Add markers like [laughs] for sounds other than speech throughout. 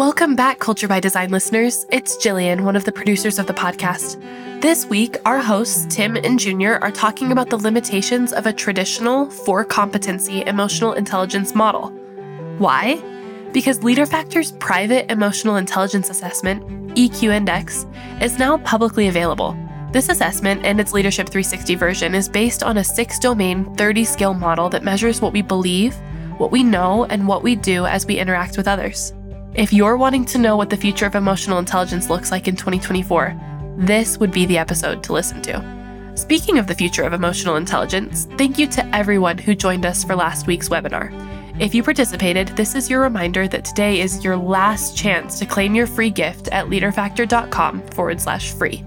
Welcome back, Culture by Design listeners. It's Jillian, one of the producers of the podcast. This week, our hosts, Tim and Junior, are talking about the limitations of a traditional four competency emotional intelligence model. Why? Because LeaderFactor's private emotional intelligence assessment, EQ Index, is now publicly available. This assessment and its Leadership 360 version is based on a six domain, 30 skill model that measures what we believe, what we know, and what we do as we interact with others. If you're wanting to know what the future of emotional intelligence looks like in 2024, this would be the episode to listen to. Speaking of the future of emotional intelligence, thank you to everyone who joined us for last week's webinar. If you participated, this is your reminder that today is your last chance to claim your free gift at leaderfactor.com forward slash free.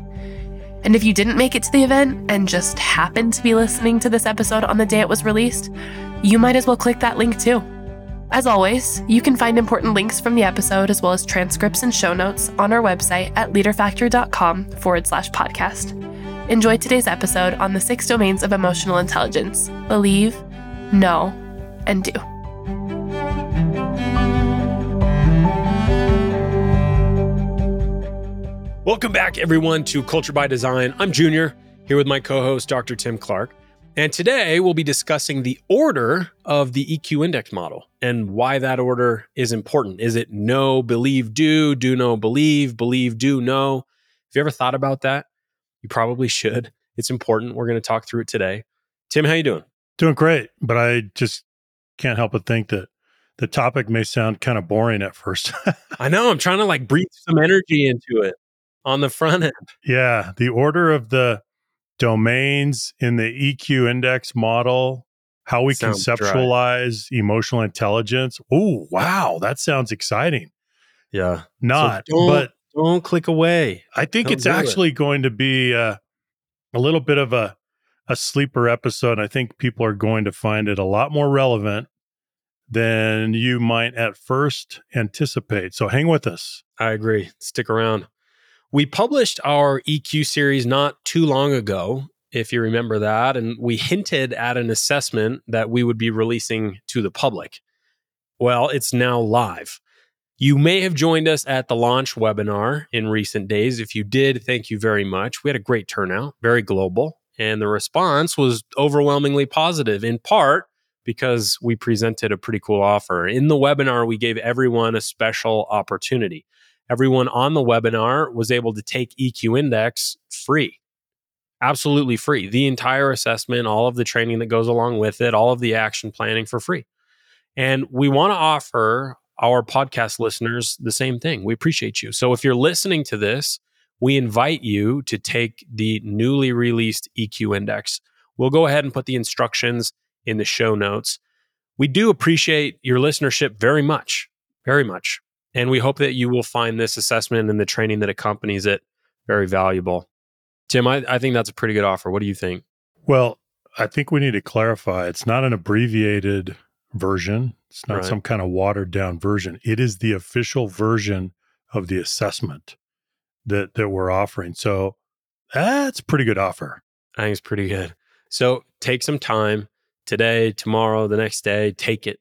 And if you didn't make it to the event and just happened to be listening to this episode on the day it was released, you might as well click that link too. As always, you can find important links from the episode as well as transcripts and show notes on our website at leaderfactor.com forward slash podcast. Enjoy today's episode on the six domains of emotional intelligence believe, know, and do. Welcome back, everyone, to Culture by Design. I'm Junior, here with my co host, Dr. Tim Clark. And today we'll be discussing the order of the EQ index model and why that order is important. Is it no, believe, do, do, no, believe, believe, do, no? Have you ever thought about that? You probably should. It's important. We're going to talk through it today. Tim, how you doing? Doing great, but I just can't help but think that the topic may sound kind of boring at first. [laughs] I know. I'm trying to like breathe some energy into it on the front end. Yeah, the order of the domains in the EQ index model, how we sounds conceptualize dry. emotional intelligence. Oh, wow, that sounds exciting. Yeah. Not, so don't, but don't click away. I think don't it's actually it. going to be uh, a little bit of a a sleeper episode. I think people are going to find it a lot more relevant than you might at first anticipate. So hang with us. I agree. Stick around. We published our EQ series not too long ago, if you remember that, and we hinted at an assessment that we would be releasing to the public. Well, it's now live. You may have joined us at the launch webinar in recent days. If you did, thank you very much. We had a great turnout, very global, and the response was overwhelmingly positive, in part because we presented a pretty cool offer. In the webinar, we gave everyone a special opportunity everyone on the webinar was able to take EQ Index free. Absolutely free. The entire assessment, all of the training that goes along with it, all of the action planning for free. And we want to offer our podcast listeners the same thing. We appreciate you. So if you're listening to this, we invite you to take the newly released EQ Index. We'll go ahead and put the instructions in the show notes. We do appreciate your listenership very much, very much. And we hope that you will find this assessment and the training that accompanies it very valuable. Tim, I, I think that's a pretty good offer. What do you think? Well, I think we need to clarify it's not an abbreviated version, it's not right. some kind of watered down version. It is the official version of the assessment that, that we're offering. So that's a pretty good offer. I think it's pretty good. So take some time today, tomorrow, the next day, take it.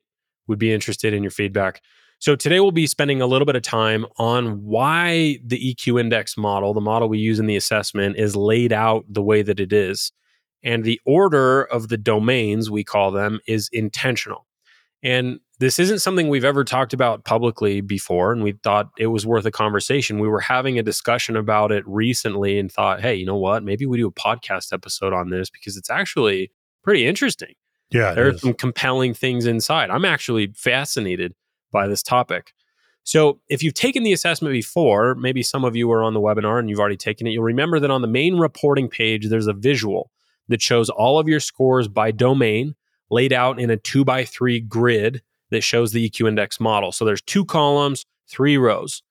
Would be interested in your feedback. So today we'll be spending a little bit of time on why the EQ index model, the model we use in the assessment, is laid out the way that it is. And the order of the domains, we call them, is intentional. And this isn't something we've ever talked about publicly before, and we thought it was worth a conversation. We were having a discussion about it recently and thought, hey, you know what? Maybe we do a podcast episode on this because it's actually pretty interesting. Yeah. There are some compelling things inside. I'm actually fascinated by this topic. So, if you've taken the assessment before, maybe some of you are on the webinar and you've already taken it, you'll remember that on the main reporting page, there's a visual that shows all of your scores by domain laid out in a two by three grid that shows the EQ index model. So, there's two columns, three rows.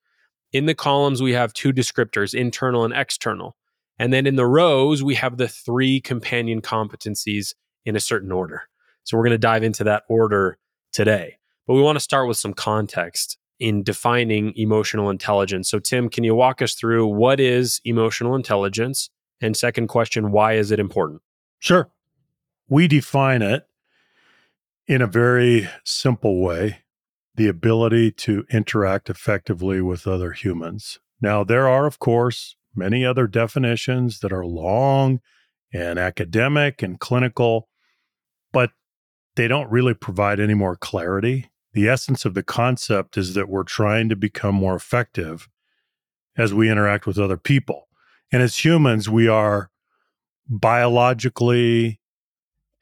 In the columns, we have two descriptors, internal and external. And then in the rows, we have the three companion competencies in a certain order. So, we're going to dive into that order today. But we want to start with some context in defining emotional intelligence. So, Tim, can you walk us through what is emotional intelligence? And second question, why is it important? Sure. We define it in a very simple way. the ability to interact effectively with other humans. Now, there are, of course, many other definitions that are long and academic and clinical, but they don't really provide any more clarity. The essence of the concept is that we're trying to become more effective as we interact with other people. And as humans, we are biologically,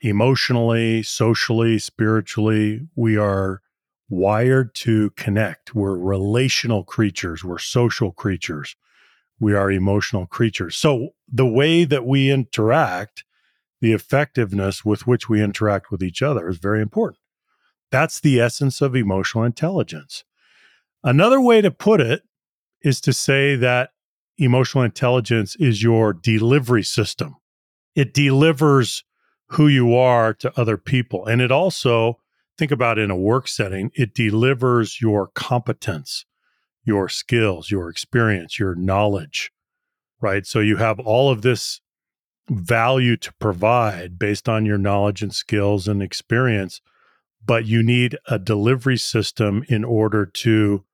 emotionally, socially, spiritually, we are wired to connect. We're relational creatures, we're social creatures, we are emotional creatures. So the way that we interact, the effectiveness with which we interact with each other is very important. That's the essence of emotional intelligence. Another way to put it is to say that emotional intelligence is your delivery system. It delivers who you are to other people. And it also, think about in a work setting, it delivers your competence, your skills, your experience, your knowledge, right? So you have all of this value to provide based on your knowledge and skills and experience, but you need a delivery system in order to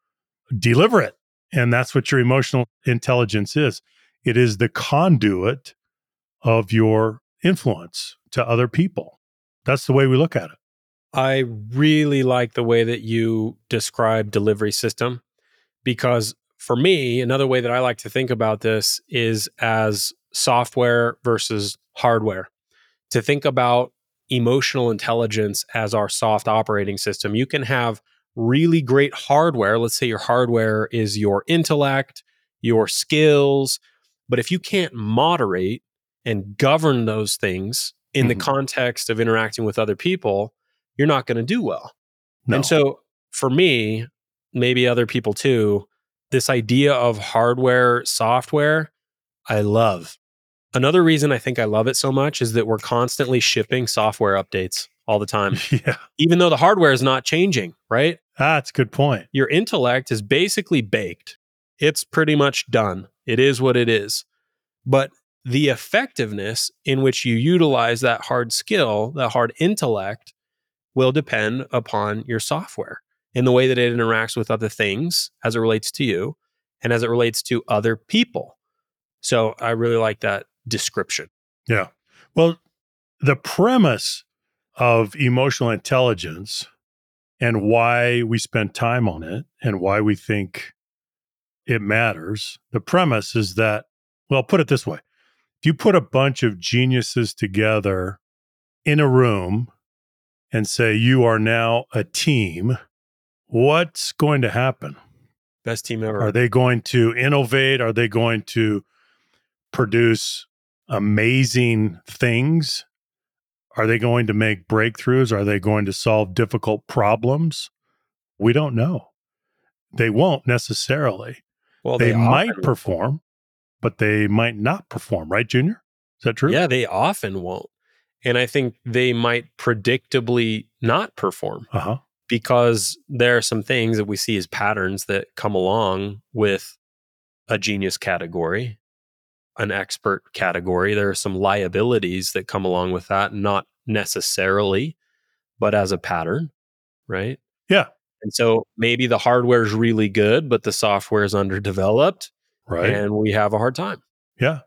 deliver it. And that's what your emotional intelligence is it is the conduit of your influence to other people. That's the way we look at it. I really like the way that you describe delivery system because for me, another way that I like to think about this is as software versus hardware. To think about emotional intelligence as our soft operating system, you can have really great hardware. Let's say your hardware is your intellect, your skills. But if you can't moderate and govern those things in mm-hmm. the context of interacting with other people, you're not going to do well. No. And so for me, maybe other people too, this idea of hardware, software, I love. Another reason I think I love it so much is that we're constantly shipping software updates all the time. [laughs] Yeah. Even though the hardware is not changing, right? Ah, that's a good point. Your intellect is basically baked. It's pretty much done. It is what it is. But the effectiveness in which you utilize that hard skill, that hard intellect, will depend upon your software in the way that it interacts with other things as it relates to you and as it relates to other people. So I really like that description. Yeah. Well, the premise of emotional intelligence and why we spend time on it and why we think it matters. The premise is that, well, put it this way if you put a bunch of geniuses together in a room and say, you are now a team, what's going to happen? Best team ever. Are they going to innovate? Are they going to produce amazing things? Are they going to make breakthroughs? Are they going to solve difficult problems? We don't know. They won't necessarily. Well, they, they might perform, but they might not perform, right, Junior? Is that true? Yeah, they often won't. And I think they might predictably not perform uh-huh. because there are some things that we see as patterns that come along with a genius category an expert category. There are some liabilities that come along with that, not necessarily, but as a pattern, right? Yeah. And so maybe the hardware is really good, but the software is underdeveloped. Right. And we have a hard time. Yeah.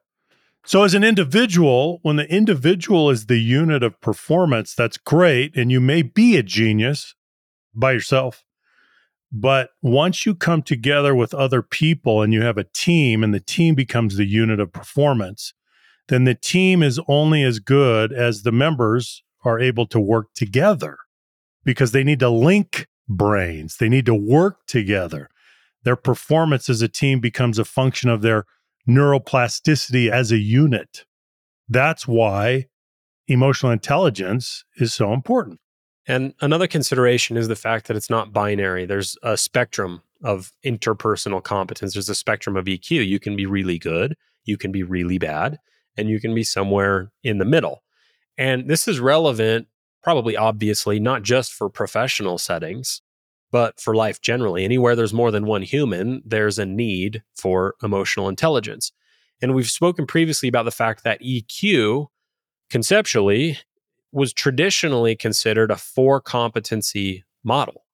So, as an individual, when the individual is the unit of performance, that's great. And you may be a genius by yourself. But once you come together with other people and you have a team, and the team becomes the unit of performance, then the team is only as good as the members are able to work together because they need to link brains, they need to work together. Their performance as a team becomes a function of their neuroplasticity as a unit. That's why emotional intelligence is so important. And another consideration is the fact that it's not binary. There's a spectrum of interpersonal competence. There's a spectrum of EQ. You can be really good, you can be really bad, and you can be somewhere in the middle. And this is relevant, probably obviously, not just for professional settings, but for life generally. Anywhere there's more than one human, there's a need for emotional intelligence. And we've spoken previously about the fact that EQ conceptually was traditionally considered a four competency model.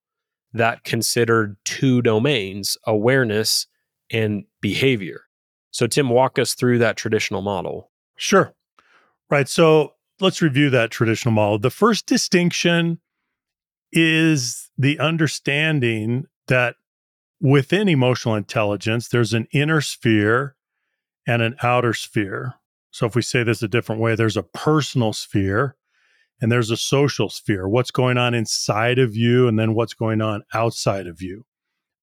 that considered two domains awareness and behavior. So, Tim, walk us through that traditional model. Sure. Right. So, let's review that traditional model. The first distinction is the understanding that within emotional intelligence, there's an inner sphere and an outer sphere. So, if we say this a different way, there's a personal sphere and there's a social sphere. What's going on inside of you, and then what's going on outside of you.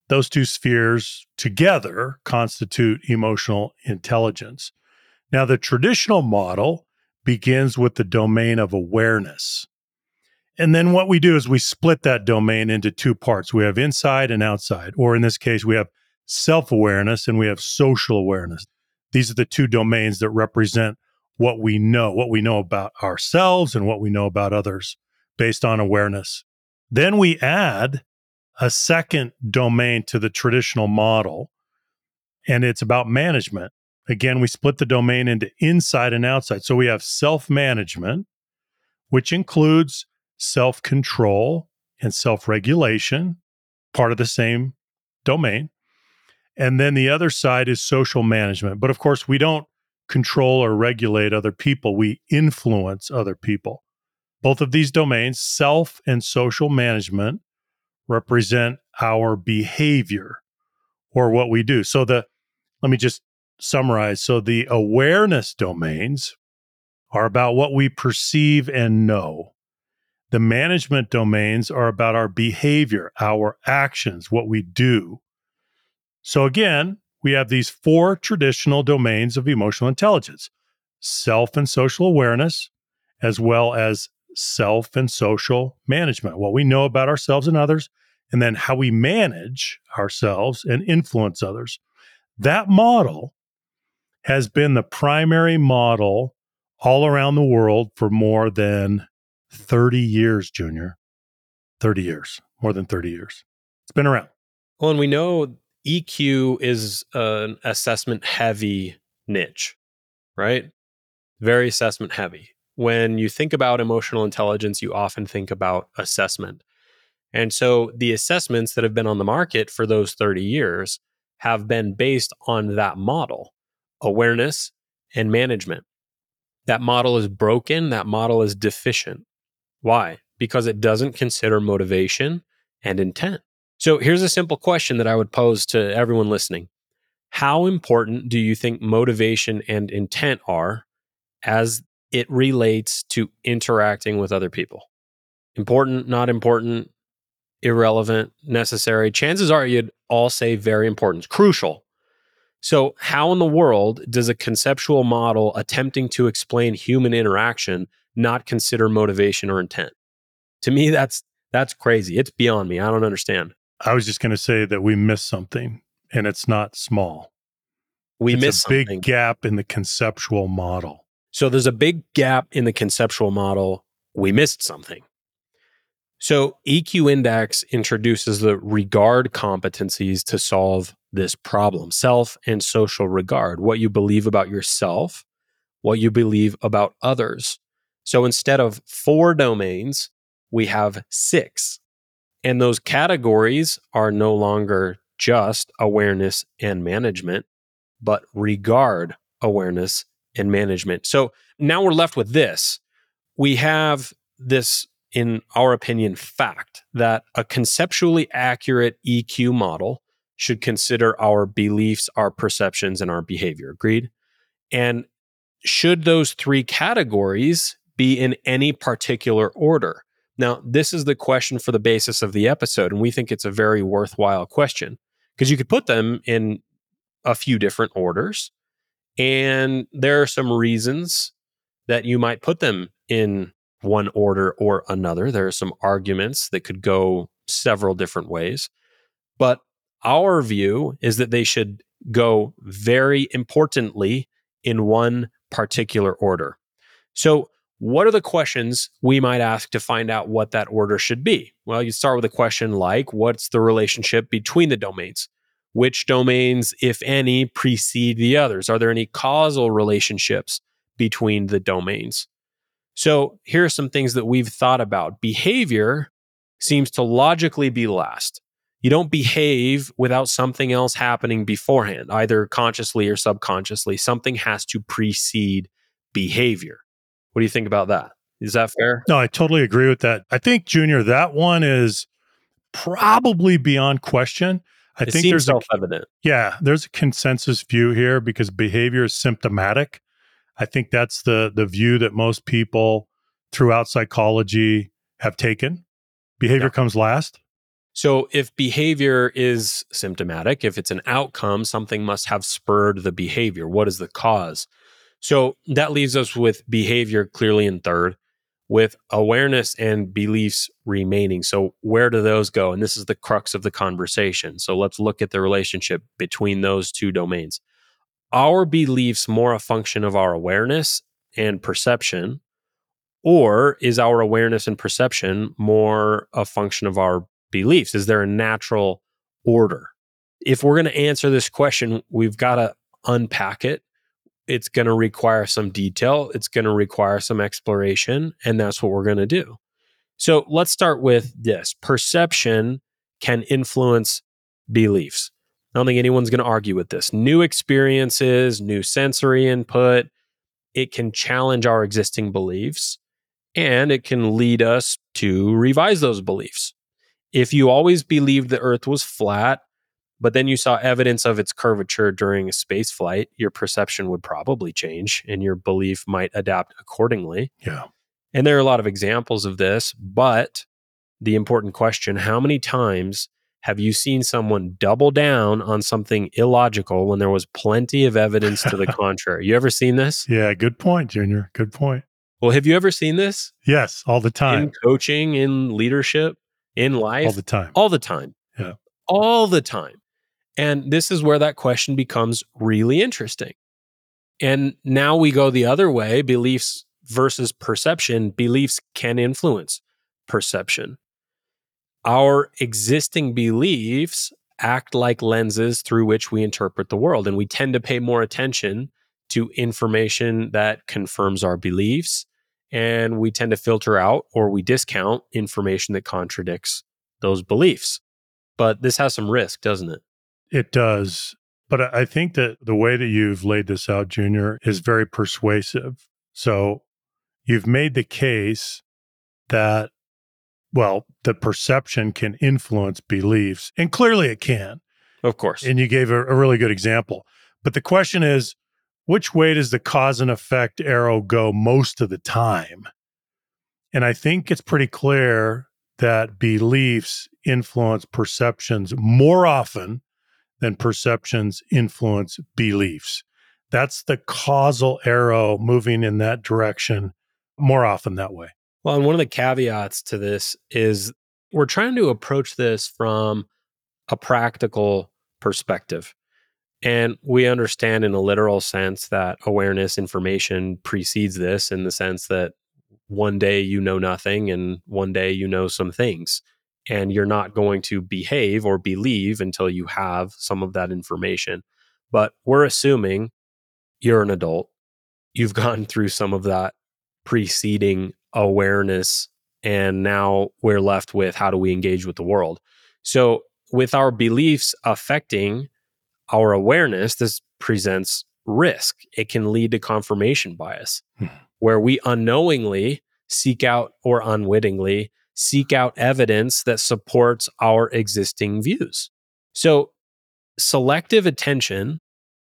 Those two spheres together constitute emotional intelligence. Now, the traditional model begins with the domain of awareness. And then what we do is we split that domain into two parts. We have inside and outside, or in this case, we have self awareness and we have social awareness. These are the two domains that represent what we know, what we know about ourselves and what we know about others based on awareness. Then we add a second domain to the traditional model, and it's about management. Again, we split the domain into inside and outside. So we have self management, which includes self control and self regulation, part of the same domain. And then the other side is social management. But of course, we don't control or regulate other people, we influence other people. Both of these domains, self and social management, represent our behavior or what we do. So the let me just summarize. So the awareness domains are about what we perceive and know. The management domains are about our behavior, our actions, what we do. So again, we have these four traditional domains of emotional intelligence self and social awareness, as well as self and social management, what we know about ourselves and others, and then how we manage ourselves and influence others. That model has been the primary model all around the world for more than 30 years, Junior. 30 years, more than 30 years. It's been around. Well, and we know EQ is an assessment heavy niche, right? Very assessment heavy. When you think about emotional intelligence, you often think about assessment. And so the assessments that have been on the market for those 30 years have been based on that model awareness and management. That model is broken, that model is deficient. Why? Because it doesn't consider motivation and intent. So here's a simple question that I would pose to everyone listening How important do you think motivation and intent are as it relates to interacting with other people? Important, not important, irrelevant, necessary. Chances are you'd all say very important, crucial. So, how in the world does a conceptual model attempting to explain human interaction not consider motivation or intent? To me, that's that's crazy. It's beyond me. I don't understand. I was just going to say that we missed something, and it's not small. We it's missed a big gap in the conceptual model. So there's a big gap in the conceptual model. We missed something. So EQ Index introduces the regard competencies to solve this problem self and social regard, what you believe about yourself, what you believe about others. So instead of four domains, we have six and those categories are no longer just awareness and management, but regard awareness and management. So now we're left with this. We have this, in our opinion, fact that a conceptually accurate EQ model should consider our beliefs, our perceptions, and our behavior. Agreed? And should those three categories be in any particular order? Now, this is the question for the basis of the episode, and we think it's a very worthwhile question because you could put them in a few different orders. And there are some reasons that you might put them in one order or another. There are some arguments that could go several different ways. But our view is that they should go very importantly in one particular order. So, what are the questions we might ask to find out what that order should be? Well, you start with a question like What's the relationship between the domains? Which domains, if any, precede the others? Are there any causal relationships between the domains? So, here are some things that we've thought about. Behavior seems to logically be last. You don't behave without something else happening beforehand, either consciously or subconsciously. Something has to precede behavior. What do you think about that? Is that fair? No, I totally agree with that. I think, Junior, that one is probably beyond question. I it think there's self-evident. A, yeah, there's a consensus view here because behavior is symptomatic. I think that's the the view that most people throughout psychology have taken. Behavior yeah. comes last. So, if behavior is symptomatic, if it's an outcome, something must have spurred the behavior. What is the cause? So, that leaves us with behavior clearly in third, with awareness and beliefs remaining. So, where do those go? And this is the crux of the conversation. So, let's look at the relationship between those two domains. Our beliefs more a function of our awareness and perception, or is our awareness and perception more a function of our beliefs? Is there a natural order? If we're going to answer this question, we've got to unpack it. It's going to require some detail, it's going to require some exploration, and that's what we're going to do. So let's start with this perception can influence beliefs. I don't think anyone's going to argue with this. New experiences, new sensory input, it can challenge our existing beliefs and it can lead us to revise those beliefs. If you always believed the earth was flat, but then you saw evidence of its curvature during a space flight, your perception would probably change and your belief might adapt accordingly. Yeah. And there are a lot of examples of this, but the important question how many times have you seen someone double down on something illogical when there was plenty of evidence to the [laughs] contrary? You ever seen this? Yeah, good point, Junior. Good point. Well, have you ever seen this? Yes, all the time. In coaching, in leadership? in life all the time. All the time. Yeah. All the time. And this is where that question becomes really interesting. And now we go the other way beliefs versus perception. Beliefs can influence perception. Our existing beliefs act like lenses through which we interpret the world. And we tend to pay more attention to information that confirms our beliefs and we tend to filter out or we discount information that contradicts those beliefs. But this has some risk, doesn't it? It does. But I think that the way that you've laid this out, Junior, is very persuasive. So you've made the case that, well, the perception can influence beliefs, and clearly it can. Of course. And you gave a, a really good example. But the question is which way does the cause and effect arrow go most of the time? And I think it's pretty clear that beliefs influence perceptions more often than perceptions influence beliefs. That's the causal arrow moving in that direction more often that way. Well, and one of the caveats to this is we're trying to approach this from a practical perspective. And we understand in a literal sense that awareness information precedes this in the sense that one day you know nothing and one day you know some things. And you're not going to behave or believe until you have some of that information. But we're assuming you're an adult. You've [laughs] gone through some of that preceding awareness. And now we're left with how do we engage with the world? So, with our beliefs affecting our awareness, this presents risk. It can lead to confirmation bias, hmm. where we unknowingly seek out or unwittingly seek out evidence that supports our existing views. So, selective attention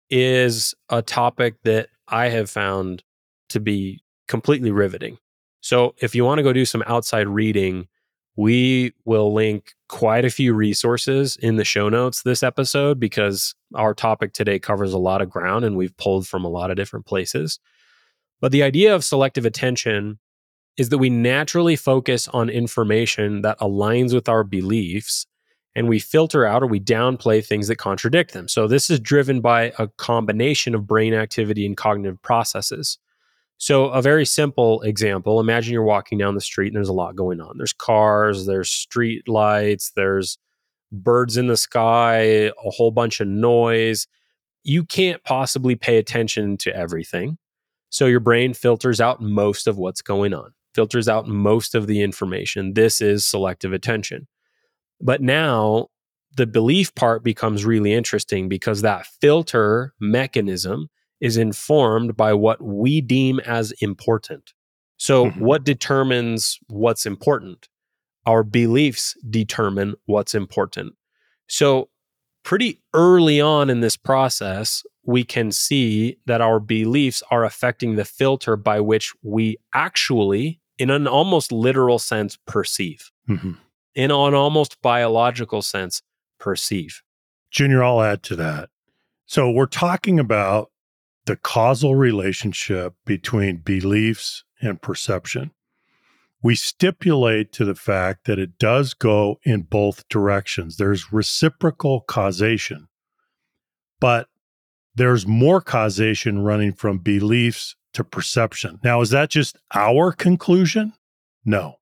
is a topic that I have found to be completely riveting. So, if you want to go do some outside reading, we will link quite a few resources in the show notes this episode because our topic today covers a lot of ground and we've pulled from a lot of different places. But the idea of selective attention is that we naturally focus on information that aligns with our beliefs and we filter out or we downplay things that contradict them. So this is driven by a combination of brain activity and cognitive processes. So, a very simple example imagine you're walking down the street and there's a lot going on. There's cars, there's street lights, there's birds in the sky, a whole bunch of noise. You can't possibly pay attention to everything. So, your brain filters out most of what's going on. Filters out most of the information. This is selective attention. But now the belief part becomes really interesting because that filter mechanism is informed by what we deem as important. So, mm-hmm. what determines what's important? Our beliefs determine what's important. So, pretty early on in this process, we can see that our beliefs are affecting the filter by which we actually, in an almost literal sense, perceive. Mm-hmm. In an almost biological sense, perceive. Junior, I'll add to that. So, we're talking about the causal relationship between beliefs and perception. We stipulate to the fact that it does go in both directions. There's reciprocal causation, but there's more causation running from beliefs to perception. Now, is that just our conclusion? No.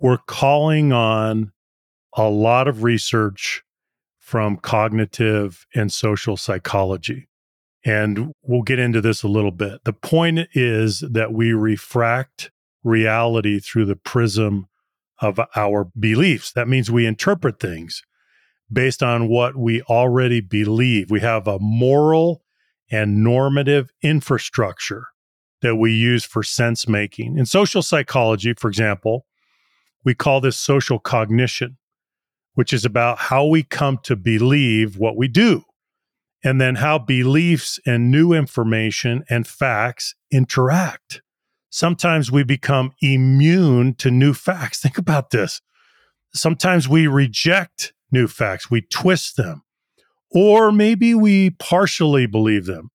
We're calling on a lot of research from cognitive and social psychology. And we'll get into this a little bit. The point is that we refract reality through the prism of our beliefs. That means we interpret things based on what we already believe. We have a moral and normative infrastructure that we use for sense making. In social psychology, for example, we call this social cognition which is about how we come to believe what we do, and then how beliefs and new information and facts interact. Sometimes we become immune to new facts. [laughs] Think about this. Sometimes we reject new facts, we twist them, or maybe we partially believe them.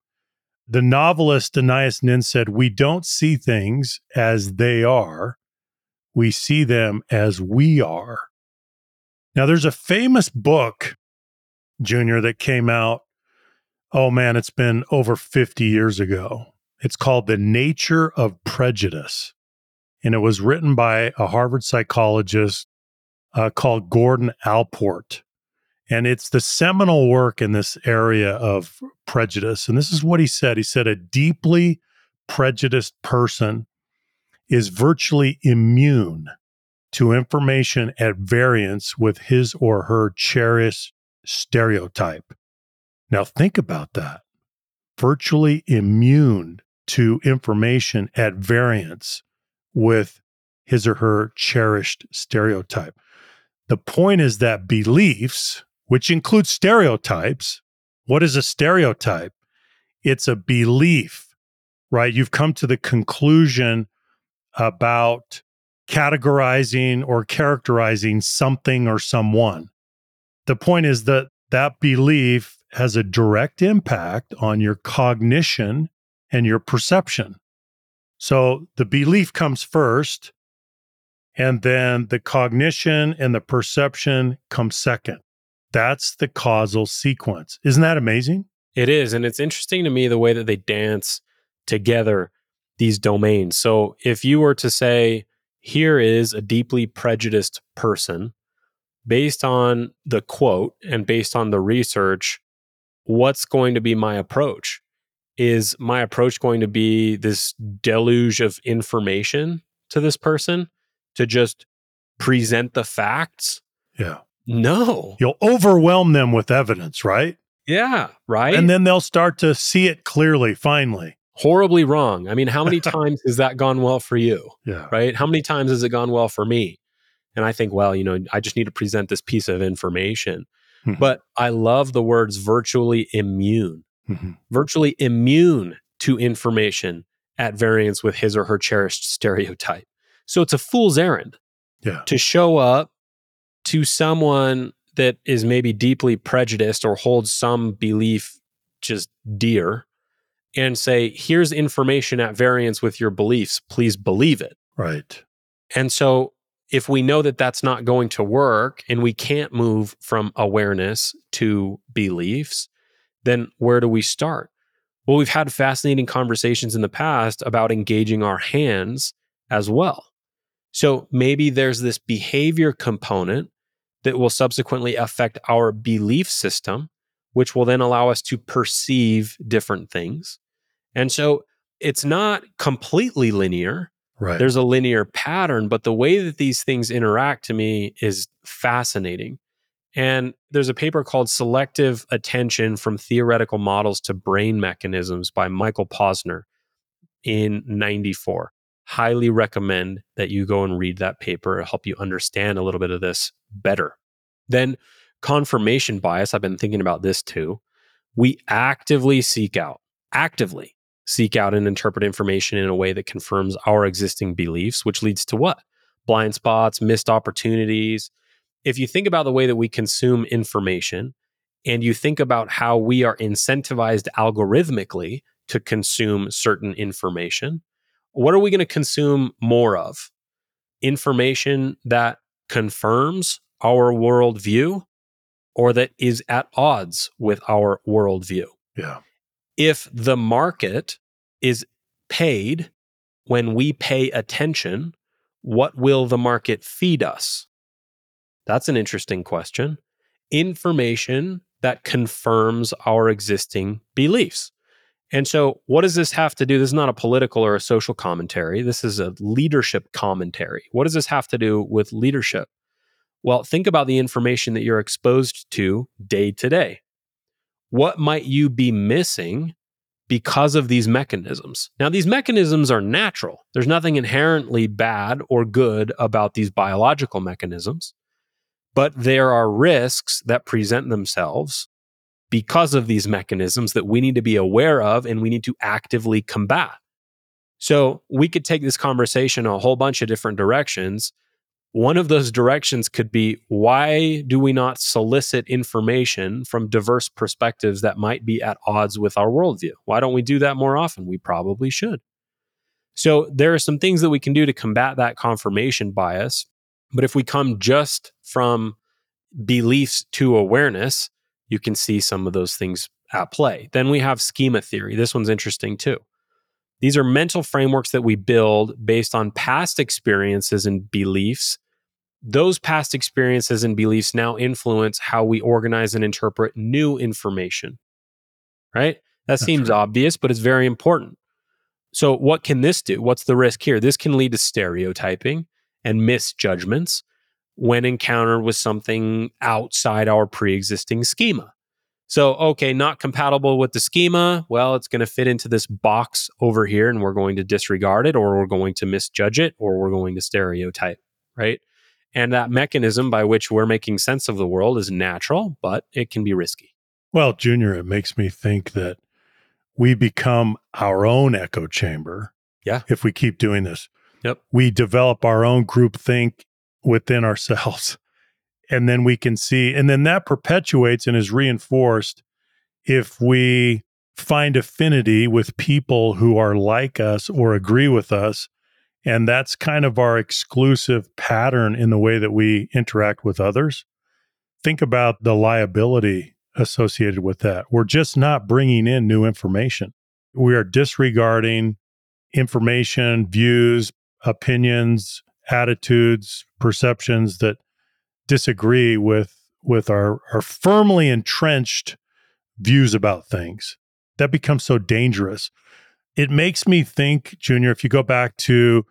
The novelist Anais Nin said, We don't see things as they are, we see them as we are. Now, there's a famous book, Junior, that came out. Oh man, it's been over 50 years ago. It's called The Nature of Prejudice. And it was written by a Harvard psychologist uh, called Gordon Allport. And it's the seminal work in this area of prejudice. And this is what he said he said, a deeply prejudiced person is virtually immune to information at variance with his or her cherished stereotype. Now, think about that. Virtually immune to information at variance with his or her cherished stereotype. The point is that beliefs, which include stereotypes, what is a stereotype? It's a belief, right? You've come to the conclusion about categorizing or characterizing something or someone. The point is that that belief has a direct impact on your cognition and your perception. So the belief comes first, and then the cognition and the perception come second. That's the causal sequence. Isn't that amazing? It is. And it's interesting to me the way that they dance together these domains. So if you were to say, here is a deeply prejudiced person based on the quote and based on the research what's going to be my approach is my approach going to be this deluge of information to this person to just present the facts yeah no you'll overwhelm them with evidence right yeah right and then they'll start to see it clearly finally horribly wrong. I mean, how many [laughs] times has that gone well for you? Yeah. Right? How many times has it gone well for me? And I think, well, you know, I just need to present this piece of information. Mm-hmm. But I love the words virtually immune, mm-hmm. virtually immune to information at variance with his or her cherished stereotype. So it's a fool's errand yeah. to show up to someone that is maybe deeply prejudiced or holds some belief just dear and say, here's information at variance with your beliefs. Please believe it. Right. And so, if we know that that's not going to work and we can't move from awareness to beliefs, then where do we start? Well, we've had fascinating conversations in the past about engaging our hands as well. So maybe there's this behavior component that will subsequently affect our belief system, which will then allow us to perceive different things. And so it's not completely linear, Right. There's a linear pattern, but the way that these things interact to me is fascinating. And there's a paper called Selective Attention from Theoretical Models to Brain Mechanisms by Michael Posner in 94. Highly recommend that you go and read that paper. It'll help you understand a little bit of this better. Then, confirmation bias. I've been thinking about this too. We actively seek out, actively seek out and interpret information in a way that confirms our existing beliefs, which leads to what? Blind spots, missed opportunities. If you think about the way that we consume information and you think about how we are incentivized algorithmically to consume certain information, what are we going to consume more of? Information that confirms our worldview or that is at odds with our worldview. Yeah. If the market is paid when we pay attention, what will the market feed us? That's an interesting question. Information that confirms our existing beliefs. And so, what does this have to do? This is not a political or a social commentary. This is a leadership commentary. What does this have to do with leadership? Well, think about the information that you're exposed to day to day. What might you be missing because of these mechanisms? Now, these mechanisms are natural. There's nothing inherently bad or good about these biological mechanisms, but there are risks that present themselves because of these mechanisms that we need to be aware of and we need to actively combat. So, we could take this conversation a whole bunch of different directions one of those directions could be why do we not solicit information from diverse perspectives that might be at odds with our worldview? Why don't we do that more often? We probably should. So, there are some things that we can do to combat that confirmation bias. But if we come just from beliefs to awareness, you can see some of those things at play. Then we have schema theory. This one's interesting too. These are mental frameworks that we build based on past experiences and beliefs those past experiences and beliefs now influence how we organize and interpret new information. Right? That That's seems right. obvious, but it's very important. So, what can this do? What's the risk here? This can lead to stereotyping and misjudgments when encountered with something outside our pre existing schema. So, okay, not compatible with the schema. Well, it's going to fit into this box over here, and we're going to disregard it, or we're going to misjudge it, or we're going to stereotype, right? And that mechanism by which we're making sense of the world is natural, but it can be risky. Well, Junior, it makes me think that we become our own echo chamber. Yeah. If we keep doing this. Yep. We develop our own group think within ourselves. [laughs] And then we can see, and then that perpetuates and is reinforced if we find affinity with people who are like us or agree with us and that's kind of our exclusive pattern in the way that we interact with others. Think about the liability associated with that. We're just not bringing in new information. We are disregarding information, views, opinions, attitudes, perceptions that disagree with with our, our firmly entrenched views about things. That becomes so dangerous. It makes me think, Junior, if you go back to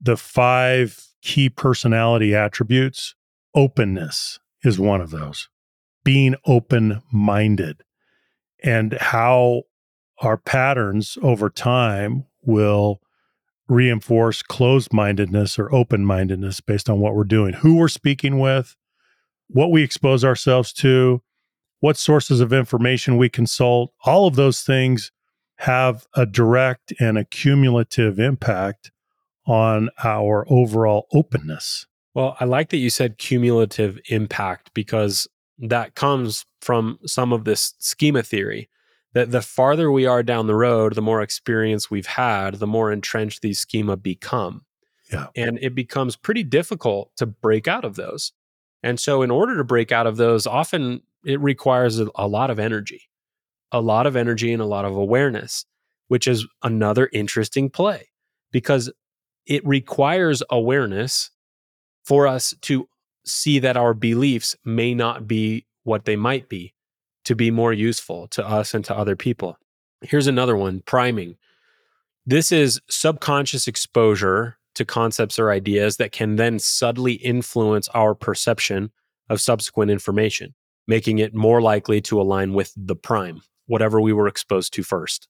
the five key personality attributes, openness is one of those. Being open minded and how our patterns over time will reinforce closed mindedness or open mindedness based on what we're doing, who we're speaking with, what we expose ourselves to, what sources of information we consult. All of those things have a direct and a cumulative impact on our overall openness. Well, I like that you said cumulative impact because that comes from some of this schema theory that the farther we are down the road, the more experience we've had, the more entrenched these schema become. Yeah. And it becomes pretty difficult to break out of those. And so, in order to break out of those, often it requires a, a lot of energy, a lot of energy and a lot of awareness, which is another interesting play because it requires awareness for us to see that our beliefs may not be what they might be to be more useful to us and to other people. Here's another one priming. This is subconscious exposure to concepts or ideas that can then subtly influence our perception of subsequent information, making it more likely to align with the prime, whatever we were exposed to first.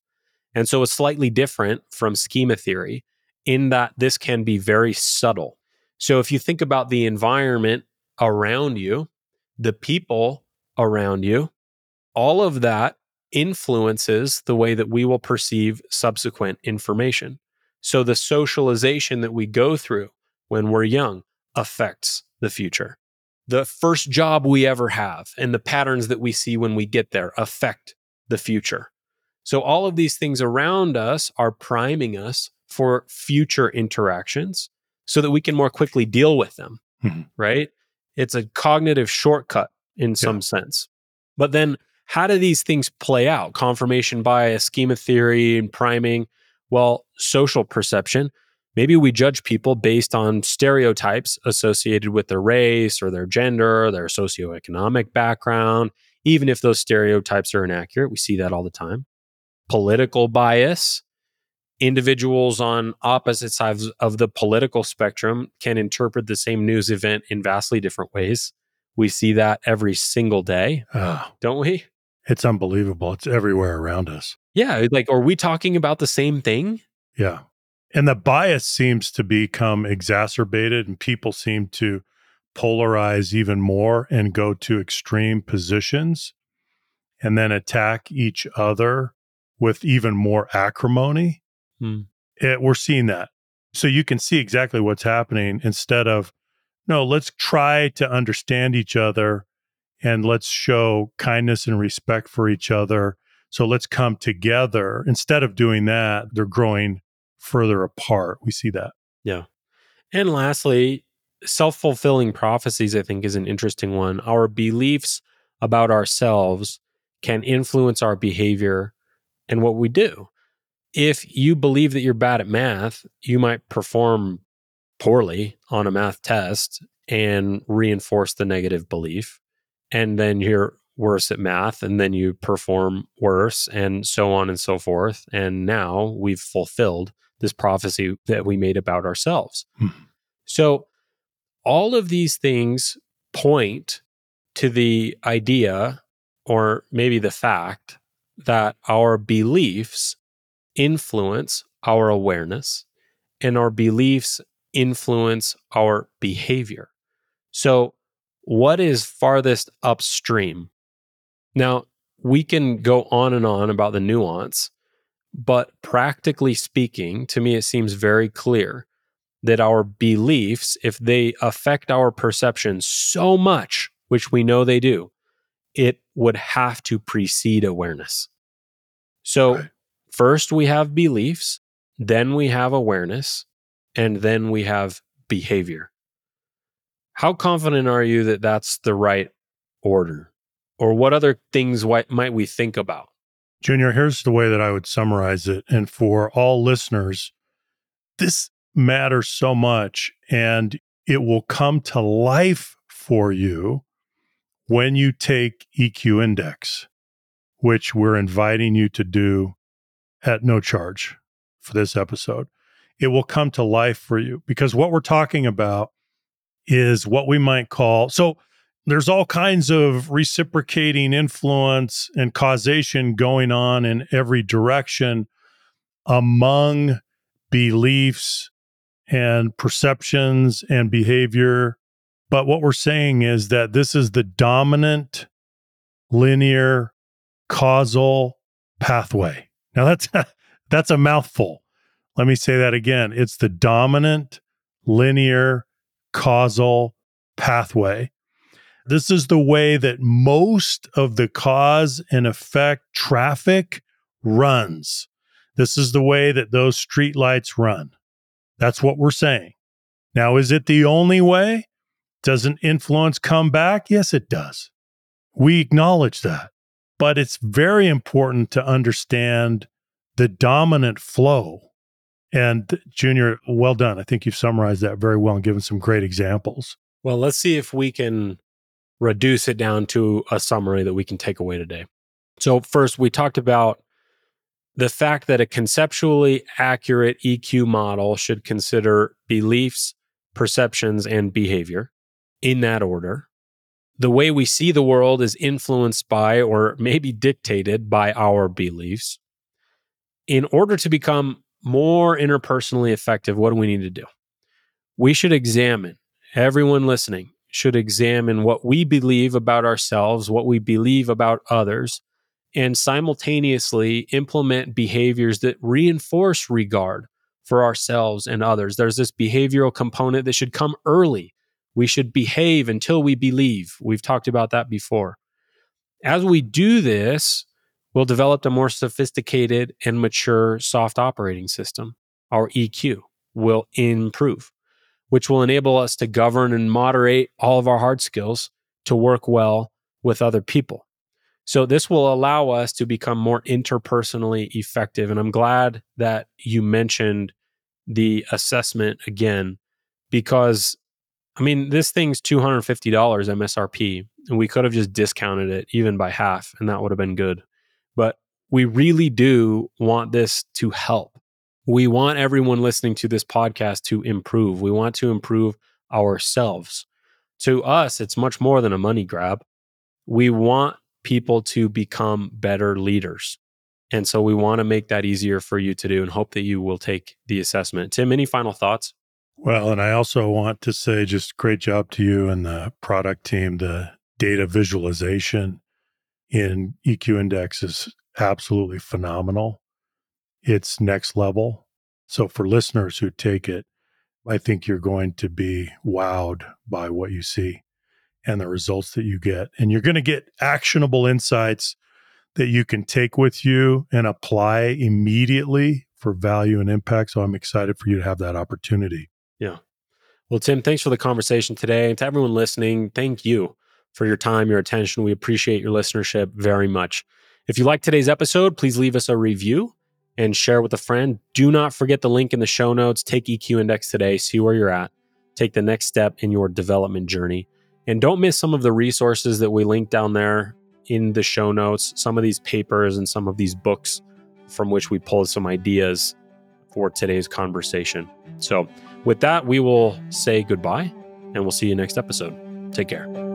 And so it's slightly different from schema theory in that this can be very subtle. So if you think about the environment around you, the people around you, all of that influences the way that we will perceive subsequent information. So the socialization that we go through when we're young affects the future. The first job we ever have and the patterns that we see when we get there affect the future. So all of these things around us are priming us for future interactions so that we can more quickly deal with them, mm-hmm. right? It's a cognitive shortcut in some yeah. sense. But then how do these things play out? Confirmation bias, schema theory, and priming. Well, social perception. Maybe we judge people based on stereotypes associated with their race or their gender, their socioeconomic background, even if those stereotypes are inaccurate. We see that all the time. Political bias. Individuals on opposite sides of the political spectrum can interpret the same news event in vastly different ways. We see that every single day, don't we? It's unbelievable. It's everywhere around us. Yeah. Like, are we talking about the same thing? Yeah. And the bias seems to become exacerbated, and people seem to polarize even more and go to extreme positions and then attack each other with even more acrimony. Hmm. It, we're seeing that. So you can see exactly what's happening instead of, no, let's try to understand each other and let's show kindness and respect for each other. So let's come together. Instead of doing that, they're growing further apart. We see that. Yeah. And lastly, self fulfilling prophecies, I think, is an interesting one. Our beliefs about ourselves can influence our behavior and what we do. If you believe that you're bad at math, you might perform poorly on a math test and reinforce the negative belief and then you're worse at math and then you perform worse and so on and so forth. And now we've fulfilled this prophecy that we made about ourselves. Hmm. so all of these things point to the idea or maybe the fact that our beliefs influence our awareness and our beliefs influence our behavior. So what is farthest upstream? Now, we can go on and on about the nuance, but practically speaking, to me, it seems very clear that our beliefs, if they affect our perception so much, which we know they do, it would have to precede awareness. So, right. first we have beliefs, then we have awareness, and then we have behavior. How confident are you that that's the right order? Or what other things might we think about? Junior, here's the way that I would summarize it. And for all listeners, this matters so much and it will come to life for you when you take EQ Index, which we're inviting you to do at no charge for this episode. It will come to life for you because what we're talking about is what we might call so there's all kinds of reciprocating influence and causation going on in every direction among beliefs and perceptions and behavior. But what we're saying is that this is the dominant linear causal pathway. Now that's [laughs] that's a mouthful. Let me say that again. It's the dominant linear causal pathway. This is the way that most of the cause and effect traffic runs. This is the way that those streetlights run. That's what we're saying. Now, is it the only way? Doesn't influence come back? Yes, it does. We acknowledge that. But it's very important to understand the dominant flow and Junior, well done. I think you've summarized that very well and given some great examples. Well, let's see if we can reduce it down to a summary that we can take away today. So, first, we talked about the fact that a conceptually accurate EQ model should consider beliefs, perceptions, and behavior in that order. The way we see the world is influenced by or maybe dictated by our beliefs. In order to become more interpersonally effective, what do we need to do? We should examine, everyone listening should examine what we believe about ourselves, what we believe about others, and simultaneously implement behaviors that reinforce regard for ourselves and others. There's this behavioral component that should come early. We should behave until we believe. We've talked about that before. As we do this, we'll develop a more sophisticated and mature soft operating system. Our EQ will improve, which will enable us to govern and moderate all of our hard skills to work well with other people. So this will allow us to become more interpersonally effective. And I'm glad that you mentioned the assessment again, because I mean, this thing's $250 MSRP, and we could have just discounted it even by half, and that would have been good. But we really do want this to help. We want everyone listening to this podcast to improve. We want to improve ourselves. To us, it's much more than a money grab. We want people to become better leaders. And so we want to make that easier for you to do and hope that you will take the assessment. Tim, any final thoughts? Well, and I also want to say just great job to you and the product team. The data visualization in EQ Index is absolutely phenomenal. It's next level. So for listeners who take it, I think you're going to be wowed by what you see and the results that you get. And you're going to get actionable insights that you can take with you and apply immediately for value and impact. So I'm excited for you to have that opportunity. Yeah. Well, Tim, thanks for the conversation today. And to everyone listening, thank you for your time, your attention. We appreciate your listenership very much. If you like today's episode, please leave us a review and share with a friend. Do not forget the link in the show notes. Take EQ Index today, see where you're at, take the next step in your development journey. And don't miss some of the resources that we link down there in the show notes, some of these papers and some of these books from which we pulled some ideas for today's conversation. So, with that, we will say goodbye and we'll see you next episode. Take care.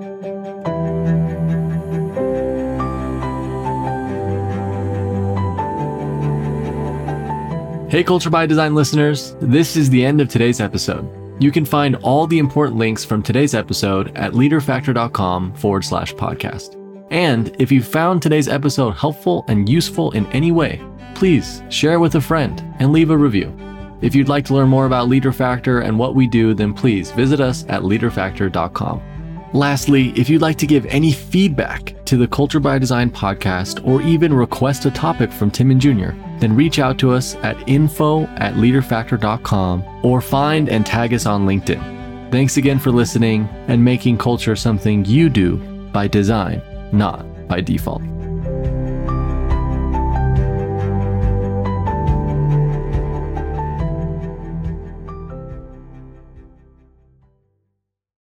Hey, Culture by Design listeners, this is the end of today's episode. You can find all the important links from today's episode at leaderfactor.com forward slash podcast. And if you found today's episode helpful and useful in any way, please share with a friend and leave a review. If you'd like to learn more about LeaderFactor and what we do, then please visit us at leaderfactor.com. Lastly, if you'd like to give any feedback to the Culture by Design podcast or even request a topic from Tim and Junior, then reach out to us at info at leaderfactor.com or find and tag us on LinkedIn. Thanks again for listening and making culture something you do by design, not by default.